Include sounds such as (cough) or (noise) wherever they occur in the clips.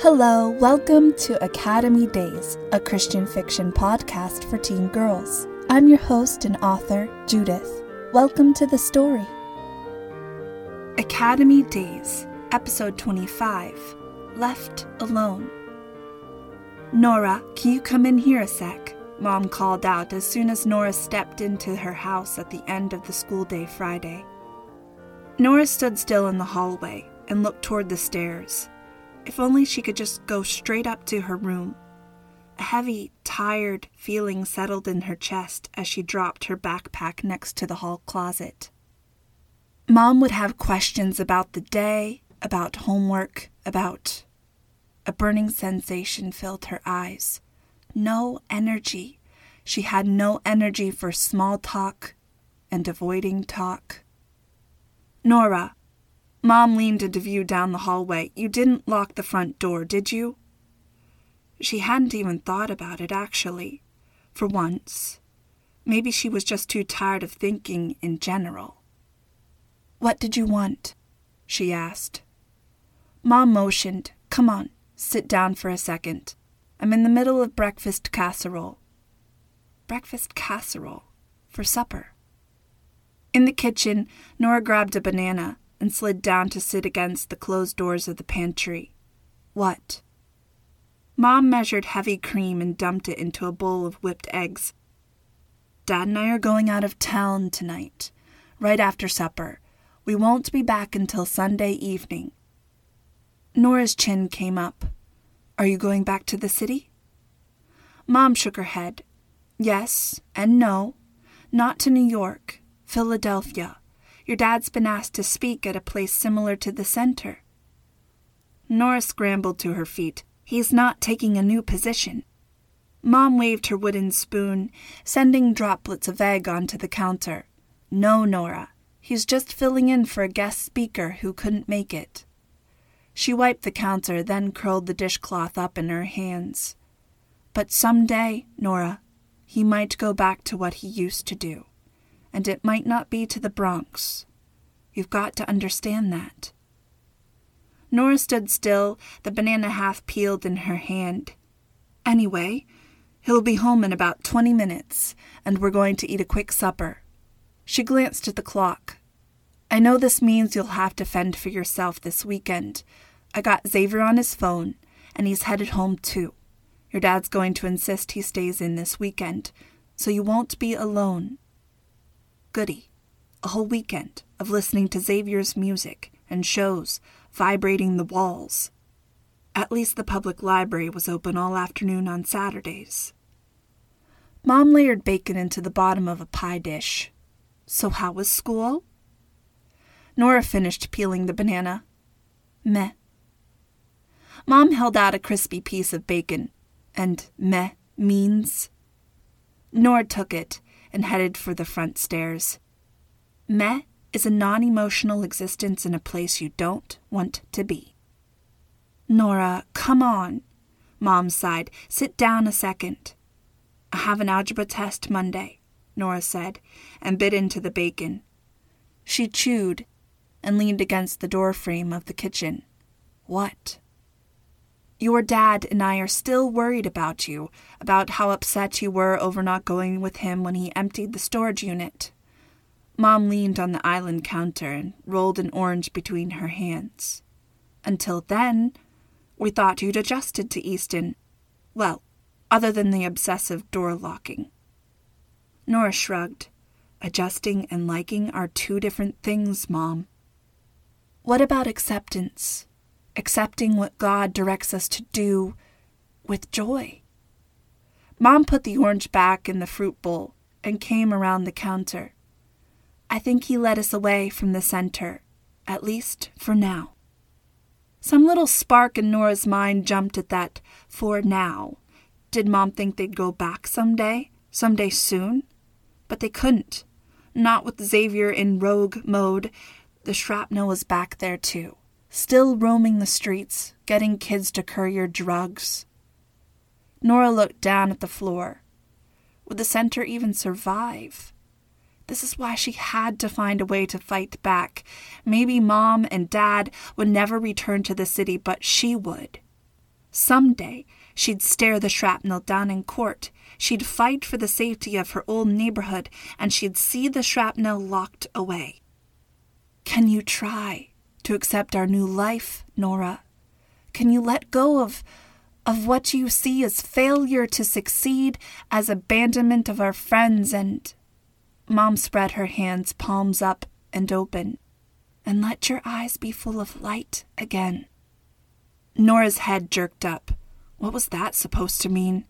Hello, welcome to Academy Days, a Christian fiction podcast for teen girls. I'm your host and author, Judith. Welcome to the story. Academy Days, Episode 25 Left Alone. Nora, can you come in here a sec? Mom called out as soon as Nora stepped into her house at the end of the school day Friday. Nora stood still in the hallway and looked toward the stairs. If only she could just go straight up to her room. A heavy, tired feeling settled in her chest as she dropped her backpack next to the hall closet. Mom would have questions about the day, about homework, about. A burning sensation filled her eyes. No energy. She had no energy for small talk and avoiding talk. Nora, Mom leaned into view down the hallway. You didn't lock the front door, did you? She hadn't even thought about it, actually. For once. Maybe she was just too tired of thinking in general. What did you want? she asked. Mom motioned. Come on, sit down for a second. I'm in the middle of breakfast casserole. Breakfast casserole? For supper. In the kitchen, Nora grabbed a banana and slid down to sit against the closed doors of the pantry. What? Mom measured heavy cream and dumped it into a bowl of whipped eggs. Dad and I are going out of town tonight, right after supper. We won't be back until Sunday evening. Nora's chin came up. Are you going back to the city? Mom shook her head. Yes and no. Not to New York, Philadelphia. Your dad's been asked to speak at a place similar to the center. Nora scrambled to her feet. He's not taking a new position. Mom waved her wooden spoon, sending droplets of egg onto the counter. No, Nora. He's just filling in for a guest speaker who couldn't make it. She wiped the counter, then curled the dishcloth up in her hands. But some day, Nora, he might go back to what he used to do and it might not be to the Bronx. You've got to understand that. Nora stood still, the banana half peeled in her hand. Anyway, he'll be home in about twenty minutes, and we're going to eat a quick supper. She glanced at the clock. I know this means you'll have to fend for yourself this weekend. I got Xavier on his phone, and he's headed home too. Your dad's going to insist he stays in this weekend, so you won't be alone goody. A whole weekend of listening to Xavier's music and shows vibrating the walls. At least the public library was open all afternoon on Saturdays. Mom layered bacon into the bottom of a pie dish. So, how was school? Nora finished peeling the banana. Meh. Mom held out a crispy piece of bacon, and meh means. Nora took it and headed for the front stairs. Meh is a non emotional existence in a place you don't want to be. Nora, come on. Mom sighed. Sit down a second. I have an algebra test Monday, Nora said, and bit into the bacon. She chewed and leaned against the doorframe of the kitchen. What? Your dad and I are still worried about you, about how upset you were over not going with him when he emptied the storage unit. Mom leaned on the island counter and rolled an orange between her hands. Until then, we thought you'd adjusted to Easton. Well, other than the obsessive door locking. Nora shrugged. Adjusting and liking are two different things, Mom. What about acceptance? accepting what God directs us to do with joy. Mom put the orange back in the fruit bowl and came around the counter. I think he led us away from the center, at least for now. Some little spark in Nora's mind jumped at that for now. Did Mom think they'd go back someday? Someday soon? But they couldn't. Not with Xavier in rogue mode. The shrapnel was back there, too still roaming the streets, getting kids to courier drugs. Nora looked down at the floor. Would the center even survive? This is why she had to find a way to fight back. Maybe mom and dad would never return to the city, but she would. Someday, she'd stare the shrapnel down in court. She'd fight for the safety of her old neighborhood, and she'd see the shrapnel locked away. Can you try to accept our new life, Nora? Can you let go of of what you see as failure to succeed, as abandonment of our friends and Mom spread her hands palms up and open and let your eyes be full of light again. Nora's head jerked up. What was that supposed to mean?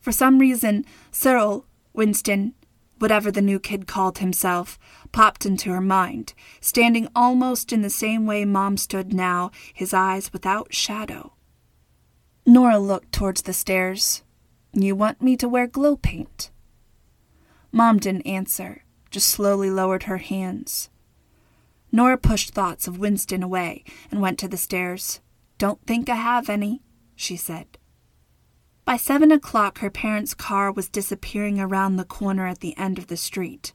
For some reason, Cyril, Winston, whatever the new kid called himself, popped into her mind, standing almost in the same way Mom stood now, his eyes without shadow. Nora looked towards the stairs. You want me to wear glow paint? Mom didn't answer, just slowly lowered her hands. Nora pushed thoughts of Winston away and went to the stairs. Don't think I have any, she said. By seven o'clock, her parents' car was disappearing around the corner at the end of the street.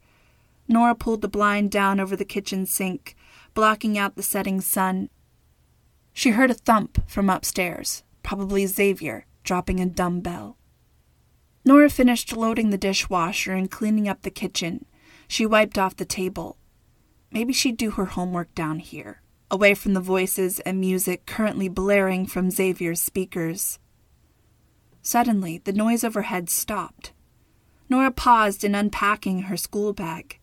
Nora pulled the blind down over the kitchen sink, blocking out the setting sun. She heard a thump from upstairs, probably Xavier, dropping a dumbbell. Nora finished loading the dishwasher and cleaning up the kitchen. She wiped off the table. Maybe she'd do her homework down here, away from the voices and music currently blaring from Xavier's speakers. Suddenly, the noise overhead stopped. Nora paused in unpacking her school bag.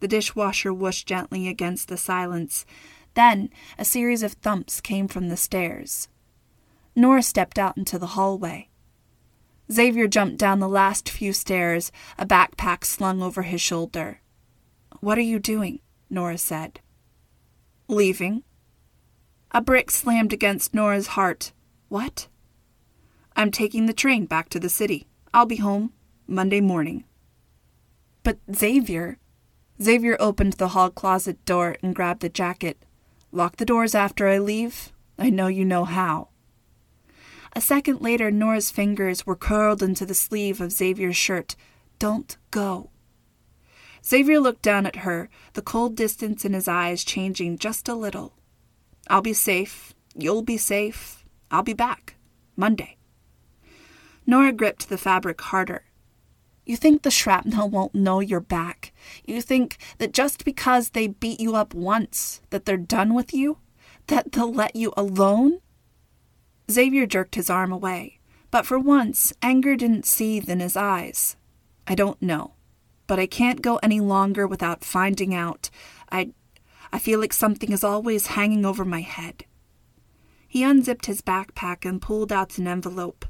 The dishwasher whooshed gently against the silence. Then, a series of thumps came from the stairs. Nora stepped out into the hallway. Xavier jumped down the last few stairs, a backpack slung over his shoulder. What are you doing? Nora said. Leaving. A brick slammed against Nora's heart. What? I'm taking the train back to the city. I'll be home Monday morning. But Xavier. Xavier opened the hall closet door and grabbed a jacket. Lock the doors after I leave. I know you know how. A second later, Nora's fingers were curled into the sleeve of Xavier's shirt. Don't go. Xavier looked down at her, the cold distance in his eyes changing just a little. I'll be safe. You'll be safe. I'll be back. Monday. Nora gripped the fabric harder. You think the shrapnel won't know you're back? You think that just because they beat you up once, that they're done with you? That they'll let you alone? Xavier jerked his arm away, but for once anger didn't seethe in his eyes. I don't know, but I can't go any longer without finding out. I I feel like something is always hanging over my head. He unzipped his backpack and pulled out an envelope.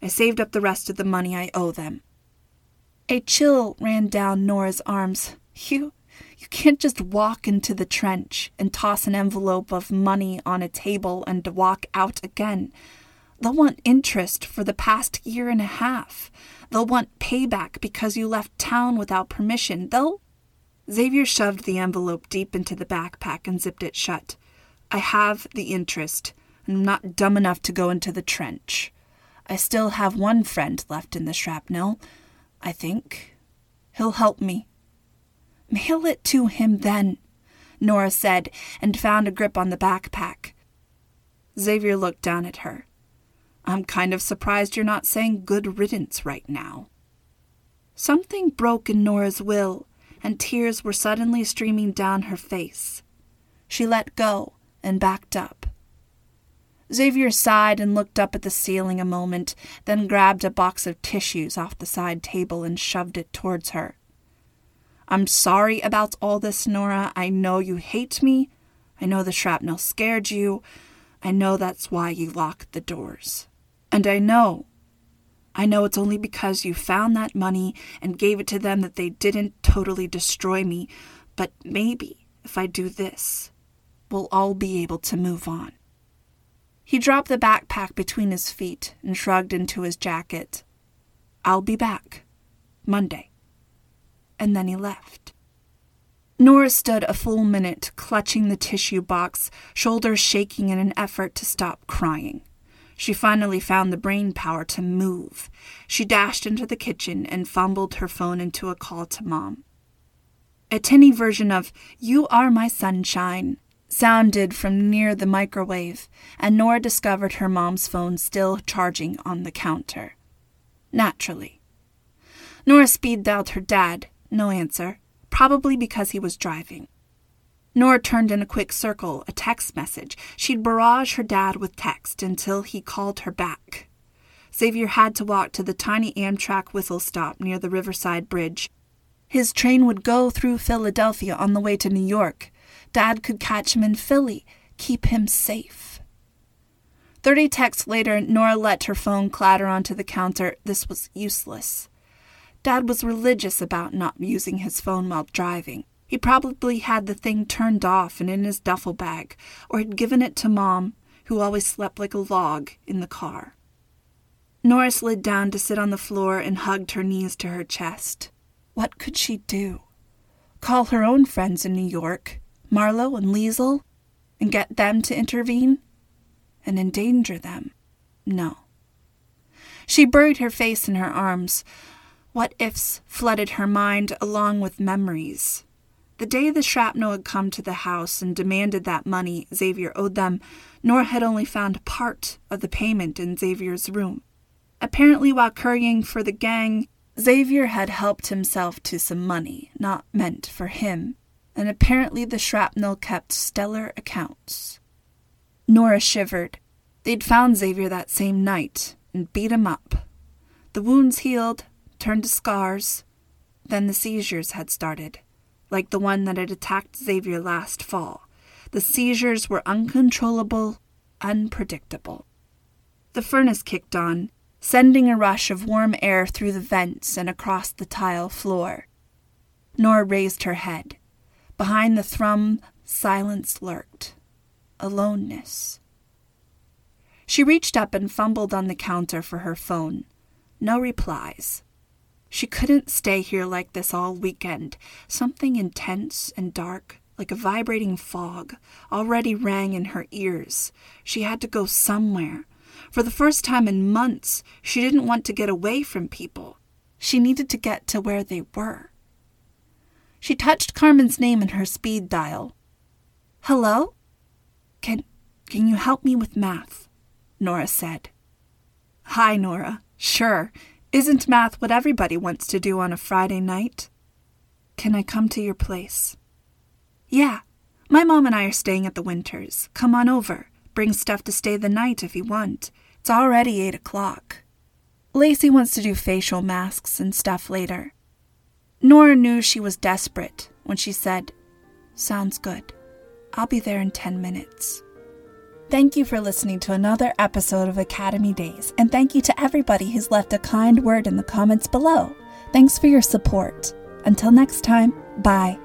I saved up the rest of the money I owe them. A chill ran down Nora's arms. (laughs) You you can't just walk into the trench and toss an envelope of money on a table and walk out again. They'll want interest for the past year and a half. They'll want payback because you left town without permission. They'll. Xavier shoved the envelope deep into the backpack and zipped it shut. I have the interest. I'm not dumb enough to go into the trench. I still have one friend left in the shrapnel, I think. He'll help me. Mail it to him then, Nora said, and found a grip on the backpack. Xavier looked down at her. I'm kind of surprised you're not saying good riddance right now. Something broke in Nora's will, and tears were suddenly streaming down her face. She let go and backed up. Xavier sighed and looked up at the ceiling a moment, then grabbed a box of tissues off the side table and shoved it towards her. I'm sorry about all this, Nora. I know you hate me. I know the shrapnel scared you. I know that's why you locked the doors. And I know, I know it's only because you found that money and gave it to them that they didn't totally destroy me. But maybe if I do this, we'll all be able to move on. He dropped the backpack between his feet and shrugged into his jacket. I'll be back. Monday and then he left. Nora stood a full minute, clutching the tissue box, shoulders shaking in an effort to stop crying. She finally found the brain power to move. She dashed into the kitchen and fumbled her phone into a call to Mom. A tinny version of You Are My Sunshine, sounded from near the microwave, and Nora discovered her mom's phone still charging on the counter. Naturally. Nora speed dialed her dad, no answer, probably because he was driving. Nora turned in a quick circle, a text message. She'd barrage her dad with text until he called her back. Xavier had to walk to the tiny Amtrak whistle stop near the Riverside Bridge. His train would go through Philadelphia on the way to New York. Dad could catch him in Philly, keep him safe. Thirty texts later, Nora let her phone clatter onto the counter. This was useless. Dad was religious about not using his phone while driving. He probably had the thing turned off and in his duffel bag, or had given it to Mom, who always slept like a log in the car. Nora slid down to sit on the floor and hugged her knees to her chest. What could she do? Call her own friends in New York, Marlowe and Liesel, and get them to intervene? And endanger them? No. She buried her face in her arms. What ifs flooded her mind along with memories. The day the shrapnel had come to the house and demanded that money Xavier owed them, Nora had only found part of the payment in Xavier's room. Apparently, while currying for the gang, Xavier had helped himself to some money not meant for him, and apparently the shrapnel kept stellar accounts. Nora shivered. They'd found Xavier that same night and beat him up. The wounds healed, turned to scars. Then the seizures had started like the one that had attacked Xavier last fall. The seizures were uncontrollable, unpredictable. The furnace kicked on, sending a rush of warm air through the vents and across the tile floor. Nora raised her head. Behind the thrum, silence lurked. Aloneness. She reached up and fumbled on the counter for her phone. No replies. She couldn't stay here like this all weekend. Something intense and dark, like a vibrating fog, already rang in her ears. She had to go somewhere. For the first time in months, she didn't want to get away from people. She needed to get to where they were. She touched Carmen's name in her speed dial. Hello? Can can you help me with math? Nora said. Hi, Nora. Sure. Isn't math what everybody wants to do on a Friday night? Can I come to your place? Yeah. My mom and I are staying at the Winters. Come on over. Bring stuff to stay the night if you want. It's already eight o'clock. Lacey wants to do facial masks and stuff later. Nora knew she was desperate when she said, Sounds good. I'll be there in ten minutes. Thank you for listening to another episode of Academy Days, and thank you to everybody who's left a kind word in the comments below. Thanks for your support. Until next time, bye.